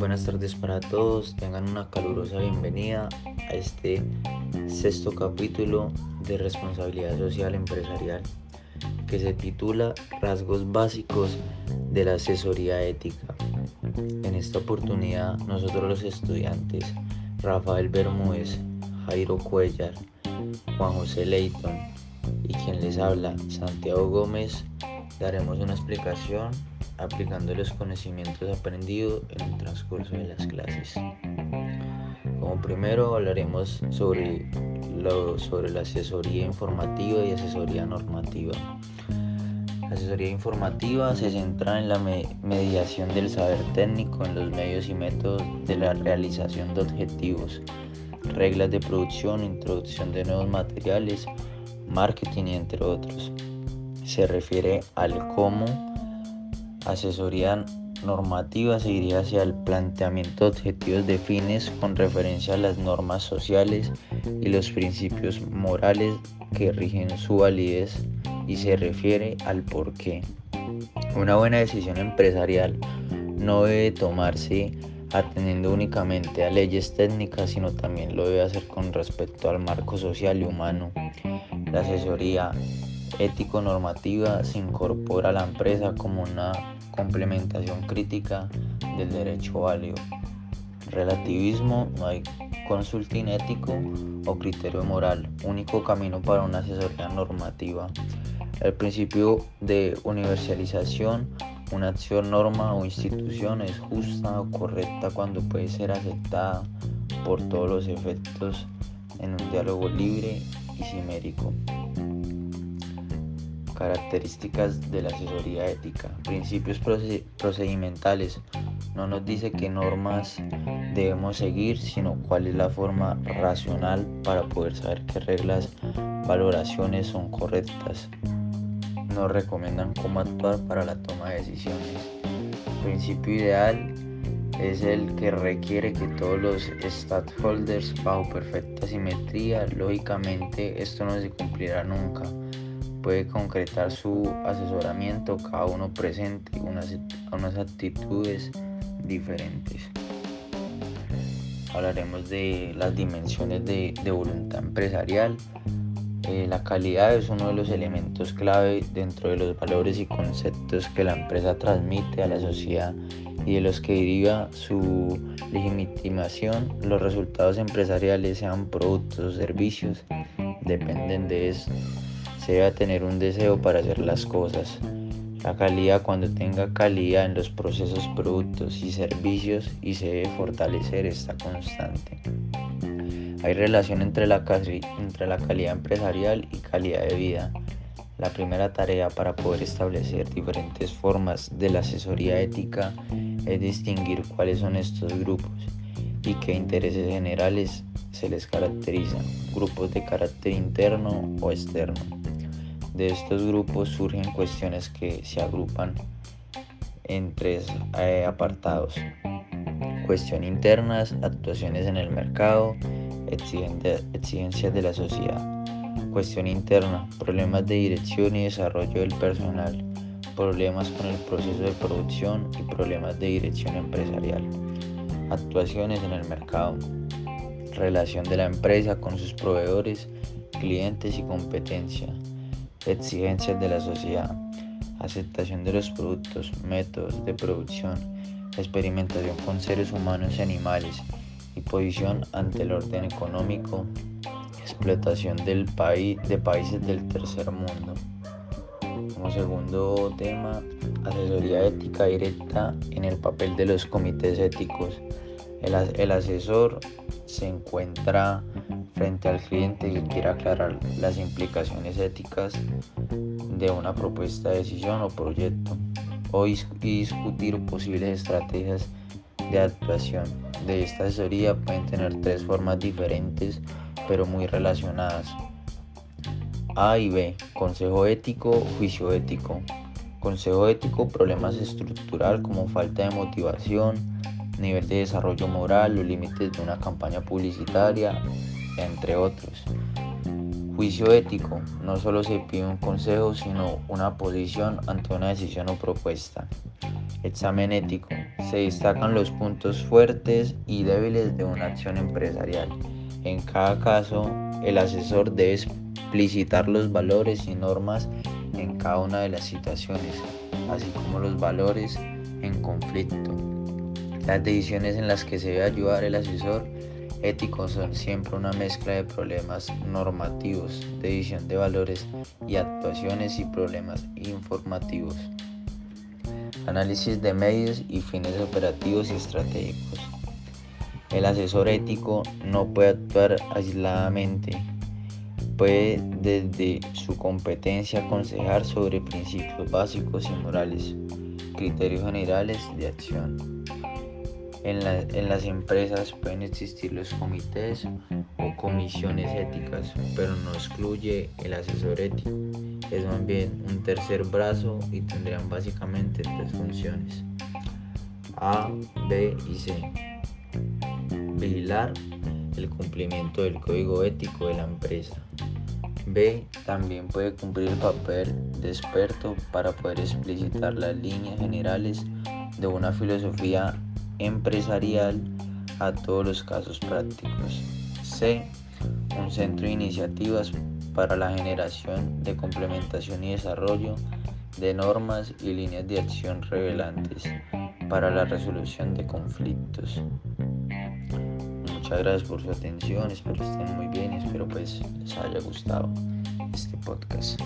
buenas tardes para todos. Tengan una calurosa bienvenida a este sexto capítulo de responsabilidad social empresarial que se titula Rasgos básicos de la asesoría ética. En esta oportunidad nosotros los estudiantes Rafael Bermúdez, Jairo Cuellar, Juan José Leighton y quien les habla Santiago Gómez daremos una explicación aplicando los conocimientos aprendidos en el transcurso de las clases. Como primero hablaremos sobre, lo, sobre la asesoría informativa y asesoría normativa. La asesoría informativa se centra en la mediación del saber técnico en los medios y métodos de la realización de objetivos, reglas de producción, introducción de nuevos materiales, marketing entre otros. Se refiere al cómo asesoría normativa se iría hacia el planteamiento de objetivos de fines con referencia a las normas sociales y los principios morales que rigen su validez y se refiere al por qué. Una buena decisión empresarial no debe tomarse atendiendo únicamente a leyes técnicas, sino también lo debe hacer con respecto al marco social y humano. La asesoría ético-normativa se incorpora a la empresa como una complementación crítica del derecho válido. Relativismo, no hay consulting ético o criterio moral, único camino para una asesoría normativa. El principio de universalización, una acción, norma o institución es justa o correcta cuando puede ser aceptada por todos los efectos en un diálogo libre y simérico. Características de la asesoría ética. Principios procedimentales. No nos dice qué normas debemos seguir, sino cuál es la forma racional para poder saber qué reglas, valoraciones son correctas. Nos recomiendan cómo actuar para la toma de decisiones. Principio ideal es el que requiere que todos los stakeholders bajo perfecta simetría, lógicamente esto no se cumplirá nunca puede concretar su asesoramiento, cada uno presente unas, unas actitudes diferentes. Hablaremos de las dimensiones de, voluntad empresarial. Eh, la calidad es uno de los elementos clave dentro de los valores y conceptos que la empresa transmite a la sociedad y de los que deriva su legitimación. Los resultados empresariales, sean productos o servicios, dependen de eso se debe tener un deseo para hacer las cosas. La calidad cuando tenga calidad en los procesos, productos y servicios y se debe fortalecer esta constante. Hay relación entre la, calidad empresarial y calidad de vida. La primera tarea para poder establecer diferentes formas de la asesoría ética es distinguir cuáles son estos grupos y qué intereses generales se les caracterizan, grupos de carácter interno o externo. De estos grupos surgen cuestiones que se agrupan en tres eh, apartados. Cuestión internas, actuaciones en el mercado, exigencias de la sociedad. Cuestión interna, problemas de dirección y desarrollo del personal, problemas con el proceso de producción y problemas de dirección empresarial. Actuaciones en el mercado, relación de la empresa con sus proveedores, clientes y competencia exigencias de la sociedad, aceptación de los productos, métodos de producción, experimentación con seres humanos y animales y posición ante el orden económico, explotación del país, de países del tercer mundo. Como segundo tema, asesoría ética directa en el papel de los comités éticos. El, el asesor se encuentra frente al cliente que quiera aclarar las implicaciones éticas de una propuesta de decisión o proyecto o discutir posibles estrategias de actuación. De esta asesoría pueden tener tres formas diferentes pero muy relacionadas. A y B, consejo ético, juicio ético. Consejo ético, problemas estructural como falta de motivación, nivel de desarrollo moral, los límites de una campaña publicitaria, entre otros. Juicio ético. No solo se pide un consejo, sino una posición ante una decisión o propuesta. Examen ético. Se destacan los puntos fuertes y débiles de una acción empresarial. En cada caso, el asesor debe explicitar los valores y normas en cada una de las situaciones, así como los valores en conflicto. Las decisiones en las que se debe ayudar el asesor ético son siempre una mezcla de problemas normativos, de de valores y actuaciones y problemas informativos. Análisis de medios y fines operativos y estratégicos. El asesor ético no puede actuar aisladamente, puede desde su competencia aconsejar sobre principios básicos y morales, criterios generales de acción. En, las empresas pueden existir los comités o comisiones éticas, pero no excluye el asesor ético. Es más bien un tercer brazo y tendrían básicamente tres funciones. A, B y C. Vigilar el cumplimiento del código ético de la empresa. B también puede cumplir el papel de experto para poder explicitar las líneas generales de una filosofía empresarial a todos los casos prácticos. C. Un centro de iniciativas para la generación de complementación y desarrollo de normas y líneas de acción revelantes para la resolución de conflictos. Muchas gracias por su atención, espero estén muy bien y espero pues les haya gustado este podcast.